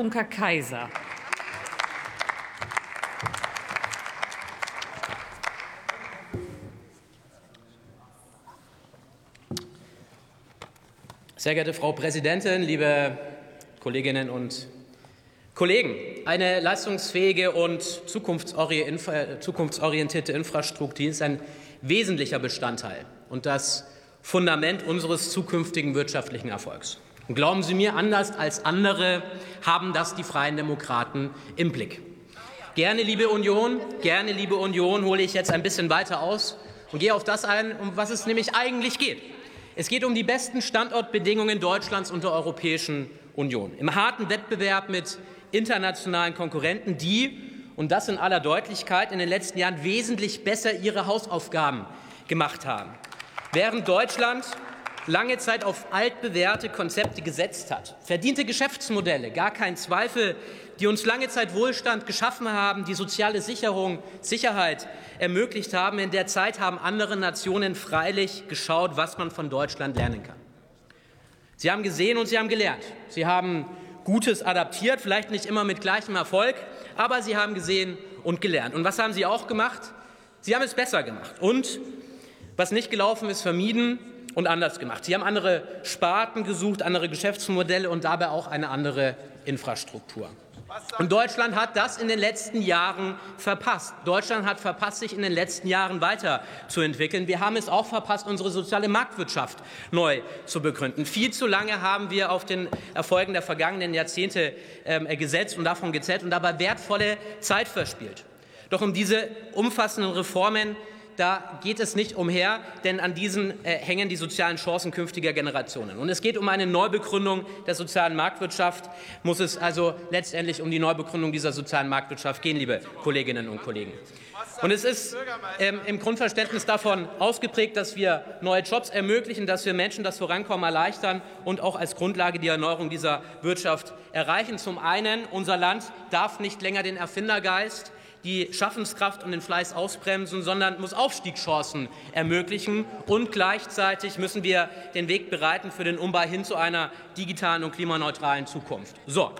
Funker-Kaiser. Sehr geehrte Frau Präsidentin, liebe Kolleginnen und Kollegen! Eine leistungsfähige und zukunftsorientierte Infrastruktur ist ein wesentlicher Bestandteil und das Fundament unseres zukünftigen wirtschaftlichen Erfolgs. Und glauben Sie mir, anders als andere haben das die Freien Demokraten im Blick. Gerne, liebe Union, gerne, liebe Union, hole ich jetzt ein bisschen weiter aus und gehe auf das ein, um was es nämlich eigentlich geht. Es geht um die besten Standortbedingungen Deutschlands und der Europäischen Union. Im harten Wettbewerb mit internationalen Konkurrenten, die, und das in aller Deutlichkeit, in den letzten Jahren wesentlich besser ihre Hausaufgaben gemacht haben. Während Deutschland lange Zeit auf altbewährte Konzepte gesetzt hat, verdiente Geschäftsmodelle, gar kein Zweifel, die uns lange Zeit Wohlstand geschaffen haben, die soziale Sicherung, Sicherheit ermöglicht haben. In der Zeit haben andere Nationen freilich geschaut, was man von Deutschland lernen kann. Sie haben gesehen und sie haben gelernt. Sie haben Gutes adaptiert, vielleicht nicht immer mit gleichem Erfolg, aber sie haben gesehen und gelernt. Und was haben sie auch gemacht? Sie haben es besser gemacht. Und was nicht gelaufen ist, vermieden und anders gemacht. Sie haben andere Sparten gesucht, andere Geschäftsmodelle und dabei auch eine andere Infrastruktur. Und Deutschland hat das in den letzten Jahren verpasst. Deutschland hat verpasst, sich in den letzten Jahren weiterzuentwickeln. Wir haben es auch verpasst, unsere soziale Marktwirtschaft neu zu begründen. Viel zu lange haben wir auf den Erfolgen der vergangenen Jahrzehnte äh, gesetzt und davon gezählt und dabei wertvolle Zeit verspielt. Doch um diese umfassenden Reformen da geht es nicht umher, denn an diesen äh, hängen die sozialen Chancen künftiger Generationen. Und es geht um eine Neubegründung der sozialen Marktwirtschaft. Muss es also letztendlich um die Neubegründung dieser sozialen Marktwirtschaft gehen, liebe Kolleginnen und Kollegen. Und es ist ähm, im Grundverständnis davon ausgeprägt, dass wir neue Jobs ermöglichen, dass wir Menschen das Vorankommen erleichtern und auch als Grundlage die Erneuerung dieser Wirtschaft erreichen. Zum einen, unser Land darf nicht länger den Erfindergeist die Schaffenskraft und den Fleiß ausbremsen, sondern muss Aufstiegschancen ermöglichen. Und gleichzeitig müssen wir den Weg bereiten für den Umbau hin zu einer digitalen und klimaneutralen Zukunft. So.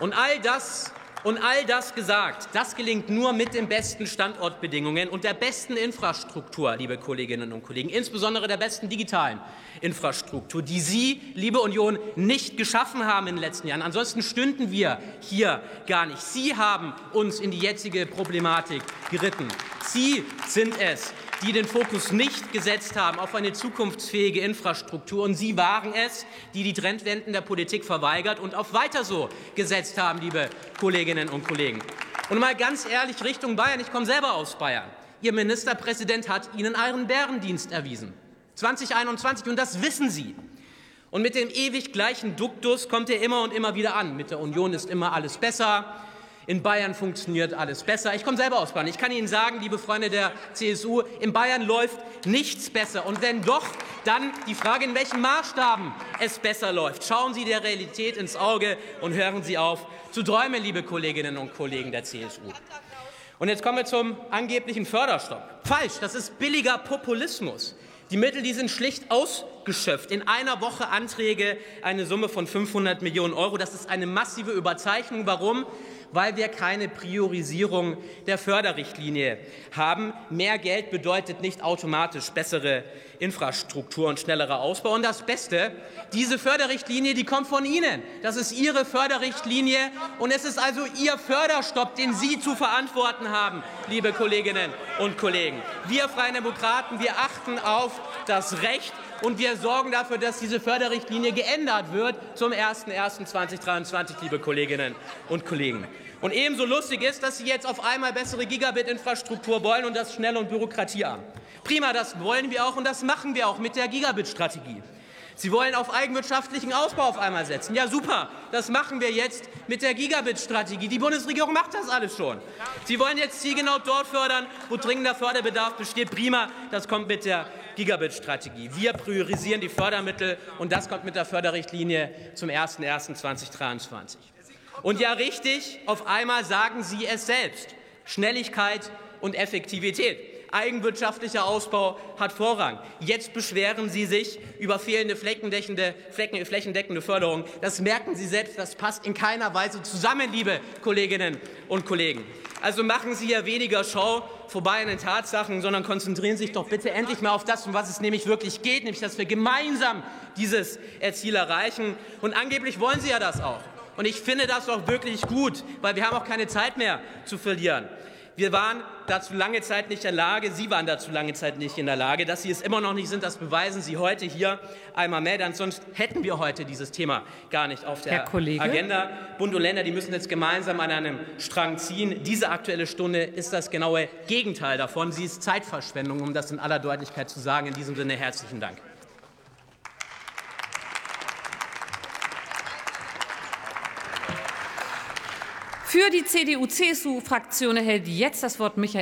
Und all das und all das gesagt, das gelingt nur mit den besten Standortbedingungen und der besten Infrastruktur, liebe Kolleginnen und Kollegen, insbesondere der besten digitalen Infrastruktur, die Sie, liebe Union, nicht geschaffen haben in den letzten Jahren. Ansonsten stünden wir hier gar nicht. Sie haben uns in die jetzige Problematik geritten. Sie sind es, die den Fokus nicht gesetzt haben auf eine zukunftsfähige Infrastruktur. Und Sie waren es, die die Trendwenden der Politik verweigert und auf weiter so gesetzt haben, liebe Kolleginnen und Kollegen. Und mal ganz ehrlich Richtung Bayern, ich komme selber aus Bayern. Ihr Ministerpräsident hat Ihnen einen Bärendienst erwiesen. 2021, und das wissen Sie. Und mit dem ewig gleichen Duktus kommt er immer und immer wieder an. Mit der Union ist immer alles besser. In Bayern funktioniert alles besser. Ich komme selber aus Bayern. Ich kann Ihnen sagen, liebe Freunde der CSU, in Bayern läuft nichts besser. Und wenn doch, dann die Frage, in welchen Maßstaben es besser läuft. Schauen Sie der Realität ins Auge und hören Sie auf zu träumen, liebe Kolleginnen und Kollegen der CSU. Und jetzt kommen wir zum angeblichen Förderstopp. Falsch, das ist billiger Populismus. Die Mittel, die sind schlicht ausgeschöpft. In einer Woche Anträge eine Summe von 500 Millionen Euro. Das ist eine massive Überzeichnung. Warum? Weil wir keine Priorisierung der Förderrichtlinie haben. Mehr Geld bedeutet nicht automatisch bessere Infrastruktur und schnellerer Ausbau. Und das Beste, diese Förderrichtlinie, die kommt von Ihnen. Das ist Ihre Förderrichtlinie und es ist also Ihr Förderstopp, den Sie zu verantworten haben, liebe Kolleginnen und Kollegen. Wir Freien Demokraten, wir achten auf das Recht und wir sorgen dafür, dass diese Förderrichtlinie geändert wird zum 01.01.2023, liebe Kolleginnen und Kollegen. Und ebenso lustig ist, dass Sie jetzt auf einmal bessere Gigabit-Infrastruktur wollen und das schnell und bürokratiearm. Prima, das wollen wir auch und das machen wir auch mit der Gigabit-Strategie. Sie wollen auf eigenwirtschaftlichen Ausbau auf einmal setzen. Ja, super, das machen wir jetzt mit der Gigabit-Strategie. Die Bundesregierung macht das alles schon. Sie wollen jetzt zielgenau dort fördern, wo dringender Förderbedarf besteht. Prima, das kommt mit der Gigabit-Strategie. Wir priorisieren die Fördermittel, und das kommt mit der Förderrichtlinie zum 01.01.2023. Und ja, richtig, auf einmal sagen Sie es selbst. Schnelligkeit und Effektivität. Eigenwirtschaftlicher Ausbau hat Vorrang. Jetzt beschweren Sie sich über fehlende flächendeckende, flächendeckende Förderung. Das merken Sie selbst, das passt in keiner Weise zusammen, liebe Kolleginnen und Kollegen. Also machen Sie hier weniger Show vorbei an den Tatsachen, sondern konzentrieren Sie sich doch bitte endlich mal auf das, um was es nämlich wirklich geht, nämlich dass wir gemeinsam dieses Ziel erreichen. Und angeblich wollen Sie ja das auch. Und ich finde das auch wirklich gut, weil wir haben auch keine Zeit mehr zu verlieren. Wir waren dazu lange Zeit nicht in der Lage, Sie waren dazu lange Zeit nicht in der Lage. Dass Sie es immer noch nicht sind, das beweisen Sie heute hier einmal mehr. Denn sonst hätten wir heute dieses Thema gar nicht auf der Agenda. Bund und Länder, die müssen jetzt gemeinsam an einem Strang ziehen. Diese Aktuelle Stunde ist das genaue Gegenteil davon. Sie ist Zeitverschwendung, um das in aller Deutlichkeit zu sagen. In diesem Sinne herzlichen Dank. Für die CDU-CSU-Fraktion erhält jetzt das Wort Michael